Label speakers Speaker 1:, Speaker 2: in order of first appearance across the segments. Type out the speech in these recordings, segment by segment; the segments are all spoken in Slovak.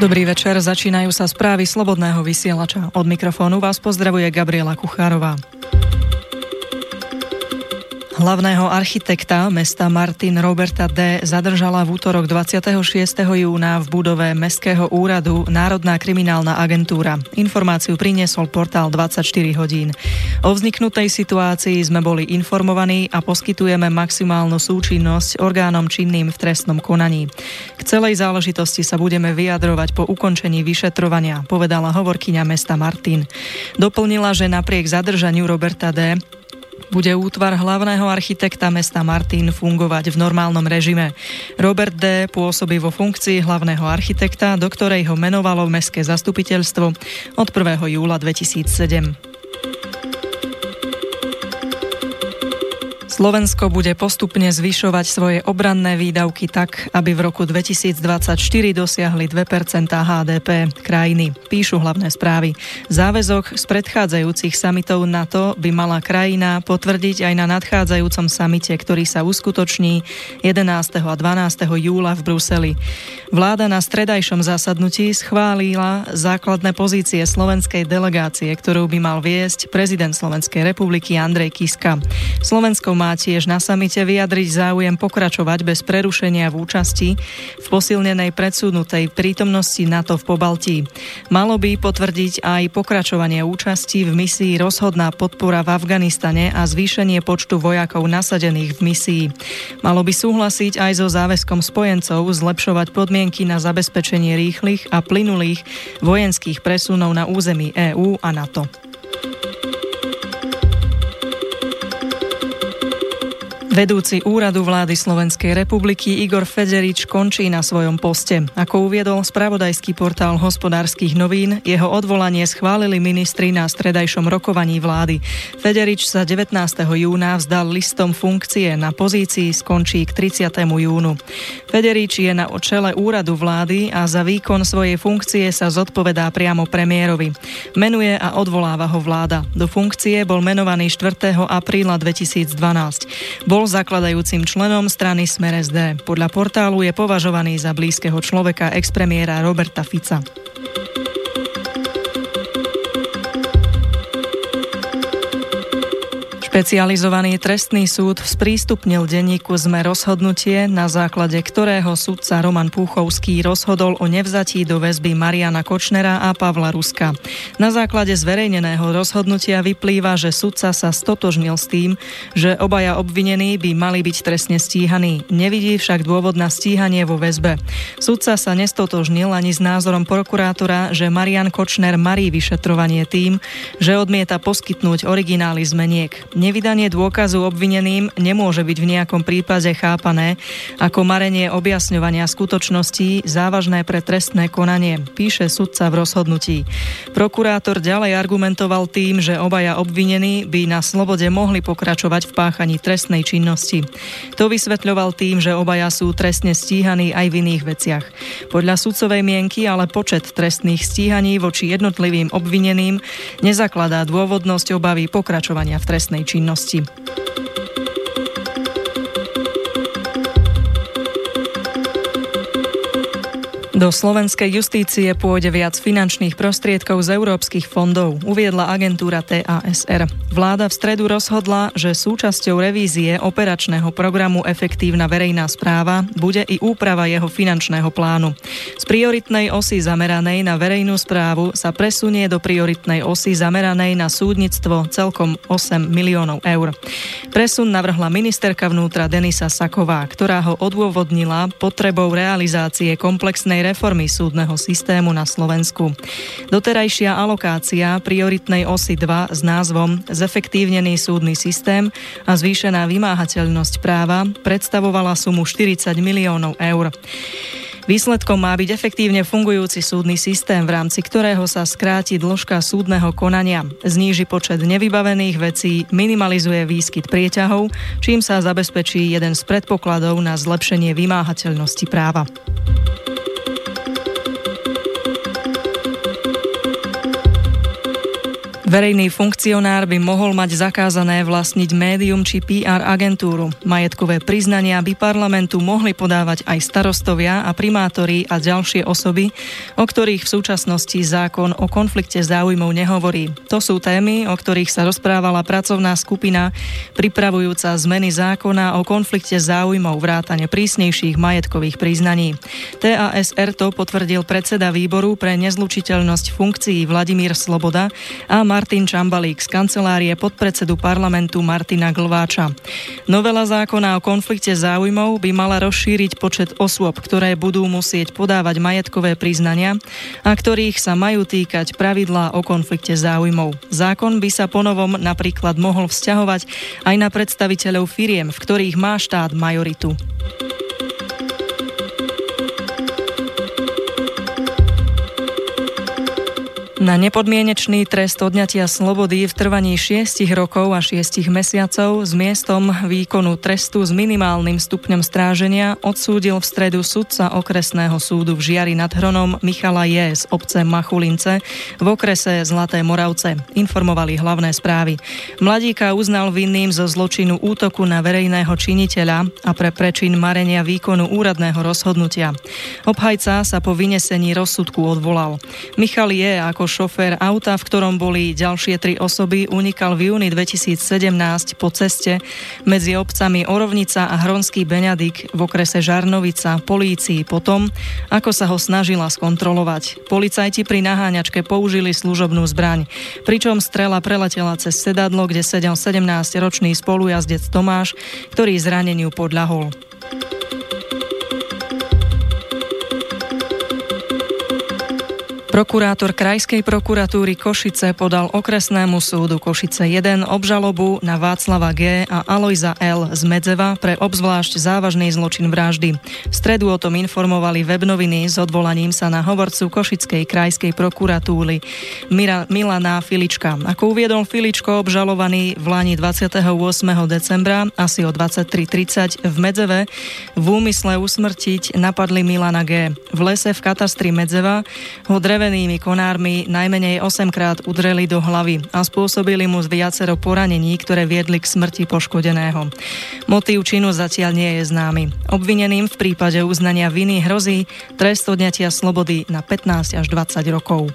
Speaker 1: Dobrý večer, začínajú sa správy Slobodného vysielača. Od mikrofónu vás pozdravuje Gabriela Kuchárová. Hlavného architekta mesta Martin Roberta D. zadržala v útorok 26. júna v budove Mestského úradu Národná kriminálna agentúra. Informáciu priniesol portál 24 hodín. O vzniknutej situácii sme boli informovaní a poskytujeme maximálnu súčinnosť orgánom činným v trestnom konaní. K celej záležitosti sa budeme vyjadrovať po ukončení vyšetrovania, povedala hovorkyňa mesta Martin. Doplnila, že napriek zadržaniu Roberta D bude útvar hlavného architekta mesta Martin fungovať v normálnom režime. Robert D. pôsobí vo funkcii hlavného architekta, do ktorej ho menovalo Mestské zastupiteľstvo od 1. júla 2007. Slovensko bude postupne zvyšovať svoje obranné výdavky tak, aby v roku 2024 dosiahli 2% HDP krajiny, píšu hlavné správy. Záväzok z predchádzajúcich samitov NATO by mala krajina potvrdiť aj na nadchádzajúcom samite, ktorý sa uskutoční 11. a 12. júla v Bruseli. Vláda na stredajšom zasadnutí schválila základné pozície slovenskej delegácie, ktorú by mal viesť prezident Slovenskej republiky Andrej Kiska. Slovensko má tiež na samite vyjadriť záujem pokračovať bez prerušenia v účasti v posilnenej predsunutej prítomnosti NATO v Pobaltí. Malo by potvrdiť aj pokračovanie účasti v misii rozhodná podpora v Afganistane a zvýšenie počtu vojakov nasadených v misii. Malo by súhlasiť aj so záväzkom spojencov zlepšovať podmienky na zabezpečenie rýchlych a plynulých vojenských presunov na území EÚ a NATO. Vedúci úradu vlády Slovenskej republiky Igor Federič končí na svojom poste. Ako uviedol spravodajský portál hospodárskych novín, jeho odvolanie schválili ministri na stredajšom rokovaní vlády. Federič sa 19. júna vzdal listom funkcie na pozícii skončí k 30. júnu. Federič je na čele úradu vlády a za výkon svojej funkcie sa zodpovedá priamo premiérovi. Menuje a odvoláva ho vláda. Do funkcie bol menovaný 4. apríla 2012. Bol bol zakladajúcim členom strany Smer SD. Podľa portálu je považovaný za blízkeho človeka expremiéra Roberta Fica. Špecializovaný trestný súd sprístupnil denníku ZME rozhodnutie, na základe ktorého sudca Roman Púchovský rozhodol o nevzatí do väzby Mariana Kočnera a Pavla Ruska. Na základe zverejneného rozhodnutia vyplýva, že sudca sa stotožnil s tým, že obaja obvinení by mali byť trestne stíhaní. Nevidí však dôvod na stíhanie vo väzbe. Sudca sa nestotožnil ani s názorom prokurátora, že Marian Kočner marí vyšetrovanie tým, že odmieta poskytnúť originály zmeniek. Nevydanie dôkazu obvineným nemôže byť v nejakom prípade chápané ako marenie objasňovania skutočností závažné pre trestné konanie, píše sudca v rozhodnutí. Prokurátor ďalej argumentoval tým, že obaja obvinení by na slobode mohli pokračovať v páchaní trestnej činnosti. To vysvetľoval tým, že obaja sú trestne stíhaní aj v iných veciach. Podľa sudcovej mienky ale počet trestných stíhaní voči jednotlivým obvineným nezakladá dôvodnosť obavy pokračovania v trestnej činnosti. Do slovenskej justície pôjde viac finančných prostriedkov z európskych fondov, uviedla agentúra TASR. Vláda v stredu rozhodla, že súčasťou revízie operačného programu Efektívna verejná správa bude i úprava jeho finančného plánu. Z prioritnej osy zameranej na verejnú správu sa presunie do prioritnej osy zameranej na súdnictvo celkom 8 miliónov eur. Presun navrhla ministerka vnútra Denisa Saková, ktorá ho odôvodnila potrebou realizácie komplexnej reformy súdneho systému na Slovensku. Doterajšia alokácia prioritnej osy 2 s názvom Zefektívnený súdny systém a zvýšená vymáhateľnosť práva predstavovala sumu 40 miliónov eur. Výsledkom má byť efektívne fungujúci súdny systém, v rámci ktorého sa skráti dĺžka súdneho konania, zníži počet nevybavených vecí, minimalizuje výskyt prieťahov, čím sa zabezpečí jeden z predpokladov na zlepšenie vymáhateľnosti práva. Verejný funkcionár by mohol mať zakázané vlastniť médium či PR agentúru. Majetkové priznania by parlamentu mohli podávať aj starostovia a primátori a ďalšie osoby, o ktorých v súčasnosti zákon o konflikte záujmov nehovorí. To sú témy, o ktorých sa rozprávala pracovná skupina pripravujúca zmeny zákona o konflikte záujmov vrátane prísnejších majetkových priznaní. TASR to potvrdil predseda výboru pre nezlučiteľnosť funkcií Vladimír Sloboda a Mar- Martin Čambalík z kancelárie podpredsedu parlamentu Martina Glváča. Novela zákona o konflikte záujmov by mala rozšíriť počet osôb, ktoré budú musieť podávať majetkové priznania a ktorých sa majú týkať pravidlá o konflikte záujmov. Zákon by sa ponovom napríklad mohol vzťahovať aj na predstaviteľov firiem, v ktorých má štát majoritu. Na nepodmienečný trest odňatia slobody v trvaní 6 rokov a 6 mesiacov s miestom výkonu trestu s minimálnym stupňom stráženia odsúdil v stredu sudca okresného súdu v Žiari nad Hronom Michala J. z obce Machulince v okrese Zlaté Moravce. Informovali hlavné správy. Mladíka uznal vinným zo zločinu útoku na verejného činiteľa a pre prečin marenia výkonu úradného rozhodnutia. Obhajca sa po vynesení rozsudku odvolal. Michal je ako šofér auta, v ktorom boli ďalšie tri osoby, unikal v júni 2017 po ceste medzi obcami Orovnica a Hronský Beňadik v okrese Žarnovica polícii potom, ako sa ho snažila skontrolovať. Policajti pri naháňačke použili služobnú zbraň, pričom strela preletela cez sedadlo, kde sedel 17-ročný spolujazdec Tomáš, ktorý zraneniu podľahol. Prokurátor Krajskej prokuratúry Košice podal okresnému súdu Košice 1 obžalobu na Václava G. a Alojza L. z Medzeva pre obzvlášť závažný zločin vraždy. V stredu o tom informovali webnoviny s odvolaním sa na hovorcu Košickej Krajskej prokuratúry Mira, Milana Filička. Ako uviedol Filičko, obžalovaný v Lani 28. decembra asi o 23.30 v Medzeve v úmysle usmrtiť napadli Milana G. V lese v katastri Medzeva ho drev drevenými konármi najmenej 8 krát udreli do hlavy a spôsobili mu viacero poranení, ktoré viedli k smrti poškodeného. Motív činu zatiaľ nie je známy. Obvineným v prípade uznania viny hrozí trest odňatia slobody na 15 až 20 rokov.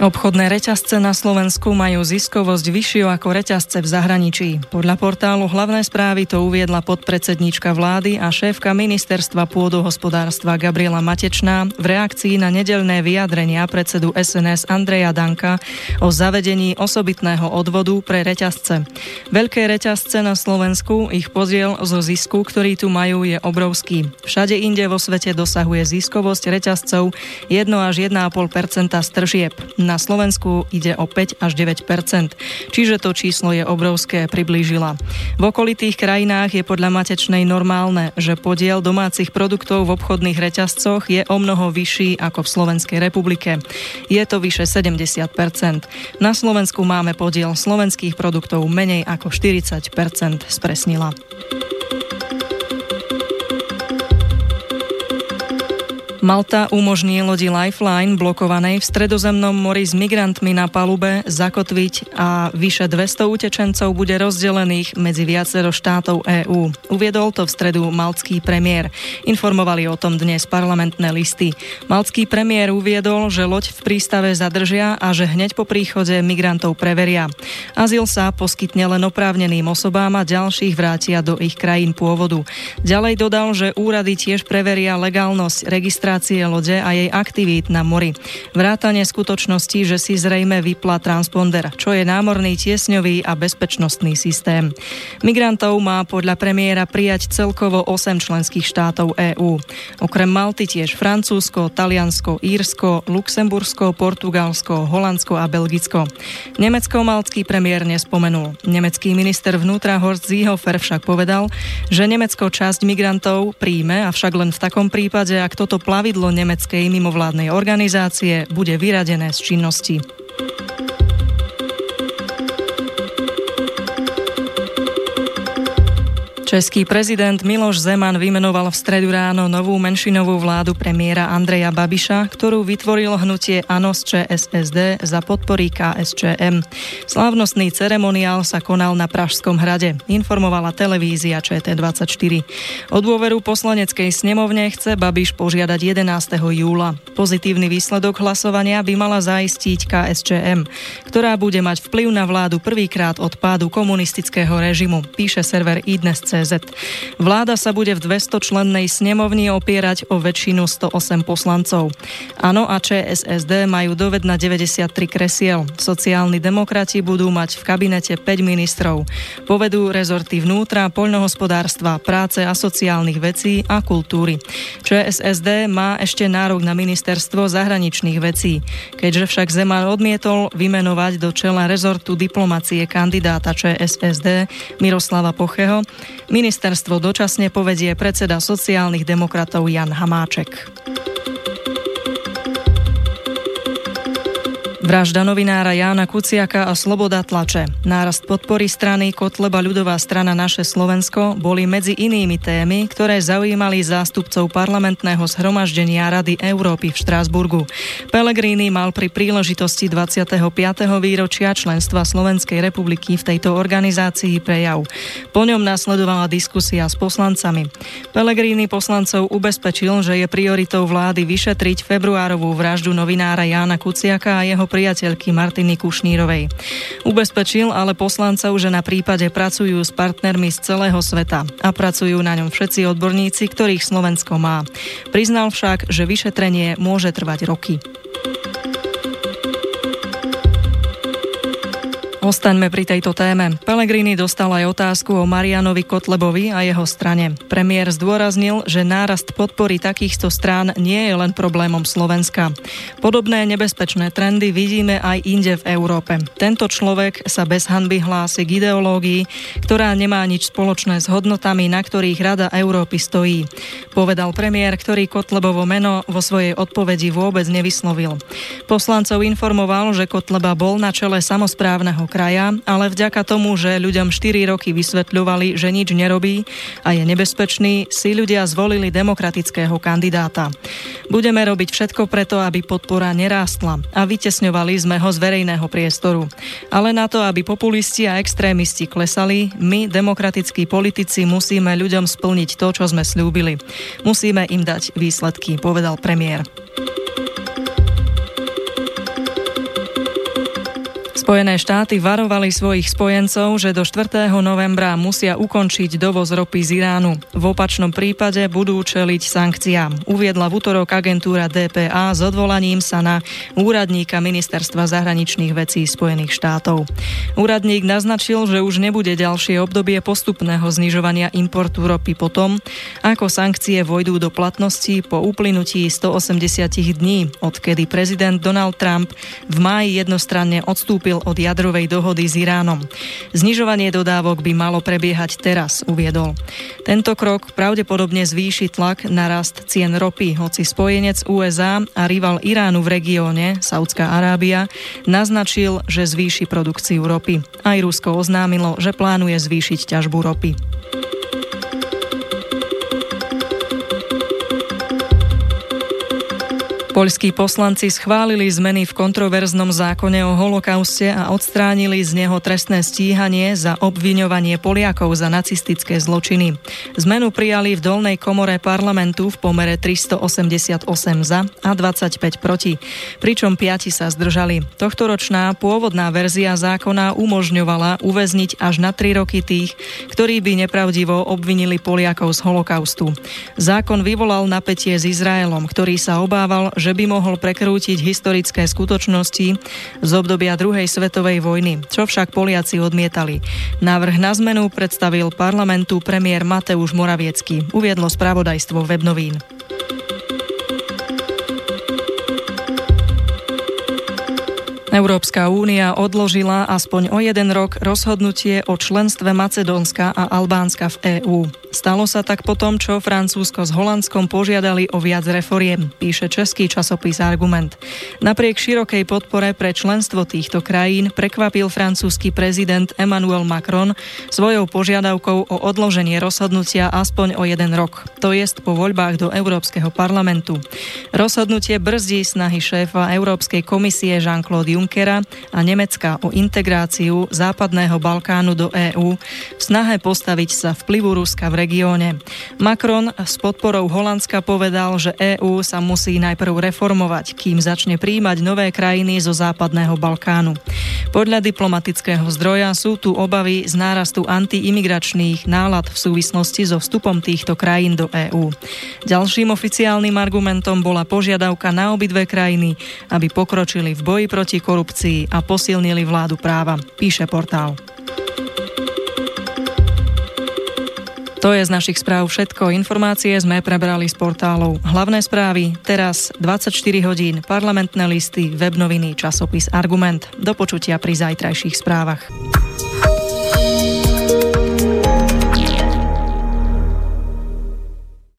Speaker 1: Obchodné reťazce na Slovensku majú ziskovosť vyššiu ako reťazce v zahraničí. Podľa portálu Hlavné správy to uviedla podpredsedníčka vlády a šéfka ministerstva pôdohospodárstva Gabriela Matečná v reakcii na nedelné vyjadrenia predsedu SNS Andreja Danka o zavedení osobitného odvodu pre reťazce. Veľké reťazce na Slovensku, ich podiel zo zisku, ktorý tu majú, je obrovský. Všade inde vo svete dosahuje ziskovosť reťazcov 1 až 1,5 z tržieb. Na Slovensku ide o 5 až 9% čiže to číslo je obrovské, priblížila. V okolitých krajinách je podľa Matečnej normálne, že podiel domácich produktov v obchodných reťazcoch je o mnoho vyšší ako v Slovenskej republike. Je to vyše 70% Na Slovensku máme podiel slovenských produktov menej ako 40% spresnila. Malta umožní lodi Lifeline blokovanej v stredozemnom mori s migrantmi na palube zakotviť a vyše 200 utečencov bude rozdelených medzi viacero štátov EÚ. Uviedol to v stredu maltský premiér. Informovali o tom dnes parlamentné listy. Maltský premiér uviedol, že loď v prístave zadržia a že hneď po príchode migrantov preveria. Azyl sa poskytne len oprávneným osobám a ďalších vrátia do ich krajín pôvodu. Ďalej dodal, že úrady tiež preveria legálnosť registrácie registrácie lode a jej aktivít na mori. Vrátanie skutočnosti, že si zrejme vypla transponder, čo je námorný tiesňový a bezpečnostný systém. Migrantov má podľa premiéra prijať celkovo 8 členských štátov EÚ. Okrem Malty tiež Francúzsko, Taliansko, Írsko, Luxembursko, Portugalsko, Holandsko a Belgicko. Nemecko-maltský premiér nespomenul. Nemecký minister vnútra Horst Seehofer však povedal, že Nemecko časť migrantov príjme, avšak len v takom prípade, ak toto plán plavidlo nemeckej mimovládnej organizácie bude vyradené z činnosti. Český prezident Miloš Zeman vymenoval v stredu ráno novú menšinovú vládu premiéra Andreja Babiša, ktorú vytvorilo hnutie ANO z ČSSD za podpory KSČM. Slávnostný ceremoniál sa konal na Pražskom hrade, informovala televízia ČT24. O dôveru poslaneckej snemovne chce Babiš požiadať 11. júla. Pozitívny výsledok hlasovania by mala zaistiť KSČM, ktorá bude mať vplyv na vládu prvýkrát od pádu komunistického režimu, píše server idnes.cz. Vláda sa bude v 200-člennej snemovni opierať o väčšinu 108 poslancov. Áno a ČSSD majú doved na 93 kresiel. Sociálni demokrati budú mať v kabinete 5 ministrov. Povedú rezorty vnútra, poľnohospodárstva, práce a sociálnych vecí a kultúry. ČSSD má ešte nárok na ministerstvo zahraničných vecí. Keďže však Zeman odmietol vymenovať do čela rezortu diplomacie kandidáta ČSSD Miroslava Pocheho, Ministerstvo dočasne povedie predseda sociálnych demokratov Jan Hamáček. Vražda novinára Jána Kuciaka a sloboda tlače. Nárast podpory strany Kotleba ľudová strana Naše Slovensko boli medzi inými témy, ktoré zaujímali zástupcov parlamentného zhromaždenia Rady Európy v Štrásburgu. Pellegrini mal pri príležitosti 25. výročia členstva Slovenskej republiky v tejto organizácii prejav. Po ňom následovala diskusia s poslancami. Pellegrini poslancov ubezpečil, že je prioritou vlády vyšetriť februárovú vraždu novinára Jána Kuciaka a jeho priateľky Martiny Kušnírovej. Ubezpečil ale poslancov, že na prípade pracujú s partnermi z celého sveta a pracujú na ňom všetci odborníci, ktorých Slovensko má. Priznal však, že vyšetrenie môže trvať roky. Ostaňme pri tejto téme. Pelegrini dostal aj otázku o Marianovi Kotlebovi a jeho strane. Premiér zdôraznil, že nárast podpory takýchto strán nie je len problémom Slovenska. Podobné nebezpečné trendy vidíme aj inde v Európe. Tento človek sa bez hanby hlási k ideológii, ktorá nemá nič spoločné s hodnotami, na ktorých Rada Európy stojí. Povedal premiér, ktorý Kotlebovo meno vo svojej odpovedi vôbec nevyslovil. Poslancov informoval, že Kotleba bol na čele samozprávneho kraja, ale vďaka tomu, že ľuďom 4 roky vysvetľovali, že nič nerobí a je nebezpečný, si ľudia zvolili demokratického kandidáta. Budeme robiť všetko preto, aby podpora nerástla a vytesňovali sme ho z verejného priestoru. Ale na to, aby populisti a extrémisti klesali, my, demokratickí politici, musíme ľuďom splniť to, čo sme slúbili. Musíme im dať výsledky, povedal premiér. Spojené štáty varovali svojich spojencov, že do 4. novembra musia ukončiť dovoz ropy z Iránu. V opačnom prípade budú čeliť sankciám. Uviedla v útorok agentúra DPA s odvolaním sa na úradníka Ministerstva zahraničných vecí Spojených štátov. Úradník naznačil, že už nebude ďalšie obdobie postupného znižovania importu ropy potom, ako sankcie vojdú do platnosti po uplynutí 180 dní, odkedy prezident Donald Trump v máji jednostranne odstúpil od jadrovej dohody s Iránom. Znižovanie dodávok by malo prebiehať teraz, uviedol. Tento krok pravdepodobne zvýši tlak na rast cien ropy, hoci spojenec USA a rival Iránu v regióne, Saudská Arábia, naznačil, že zvýši produkciu ropy. Aj Rusko oznámilo, že plánuje zvýšiť ťažbu ropy. Poľskí poslanci schválili zmeny v kontroverznom zákone o holokauste a odstránili z neho trestné stíhanie za obviňovanie Poliakov za nacistické zločiny. Zmenu prijali v dolnej komore parlamentu v pomere 388 za a 25 proti, pričom piati sa zdržali. Tohtoročná pôvodná verzia zákona umožňovala uväzniť až na 3 roky tých, ktorí by nepravdivo obvinili Poliakov z holokaustu. Zákon vyvolal napätie s Izraelom, ktorý sa obával, že by mohol prekrútiť historické skutočnosti z obdobia druhej svetovej vojny, čo však Poliaci odmietali. Návrh na zmenu predstavil parlamentu premiér Mateusz Moraviecky, uviedlo spravodajstvo Webnovín. Európska únia odložila aspoň o jeden rok rozhodnutie o členstve Macedónska a Albánska v EÚ. Stalo sa tak potom, čo Francúzsko s Holandskom požiadali o viac reforiem, píše český časopis Argument. Napriek širokej podpore pre členstvo týchto krajín prekvapil francúzsky prezident Emmanuel Macron svojou požiadavkou o odloženie rozhodnutia aspoň o jeden rok, to jest po voľbách do Európskeho parlamentu. Rozhodnutie brzdí snahy šéfa Európskej komisie Jean-Claude Junckera a Nemecka o integráciu západného Balkánu do EÚ v snahe postaviť sa vplyvu Ruska v regióne. Macron s podporou Holandska povedal, že EÚ sa musí najprv reformovať, kým začne príjmať nové krajiny zo západného Balkánu. Podľa diplomatického zdroja sú tu obavy z nárastu antiimigračných nálad v súvislosti so vstupom týchto krajín do EÚ. Ďalším oficiálnym argumentom bola požiadavka na obidve krajiny, aby pokročili v boji proti korupcii a posilnili vládu práva, píše portál. To je z našich správ všetko. Informácie sme prebrali z portálov. Hlavné správy, teraz 24 hodín, parlamentné listy, webnoviny, časopis Argument. Do počutia pri zajtrajších správach.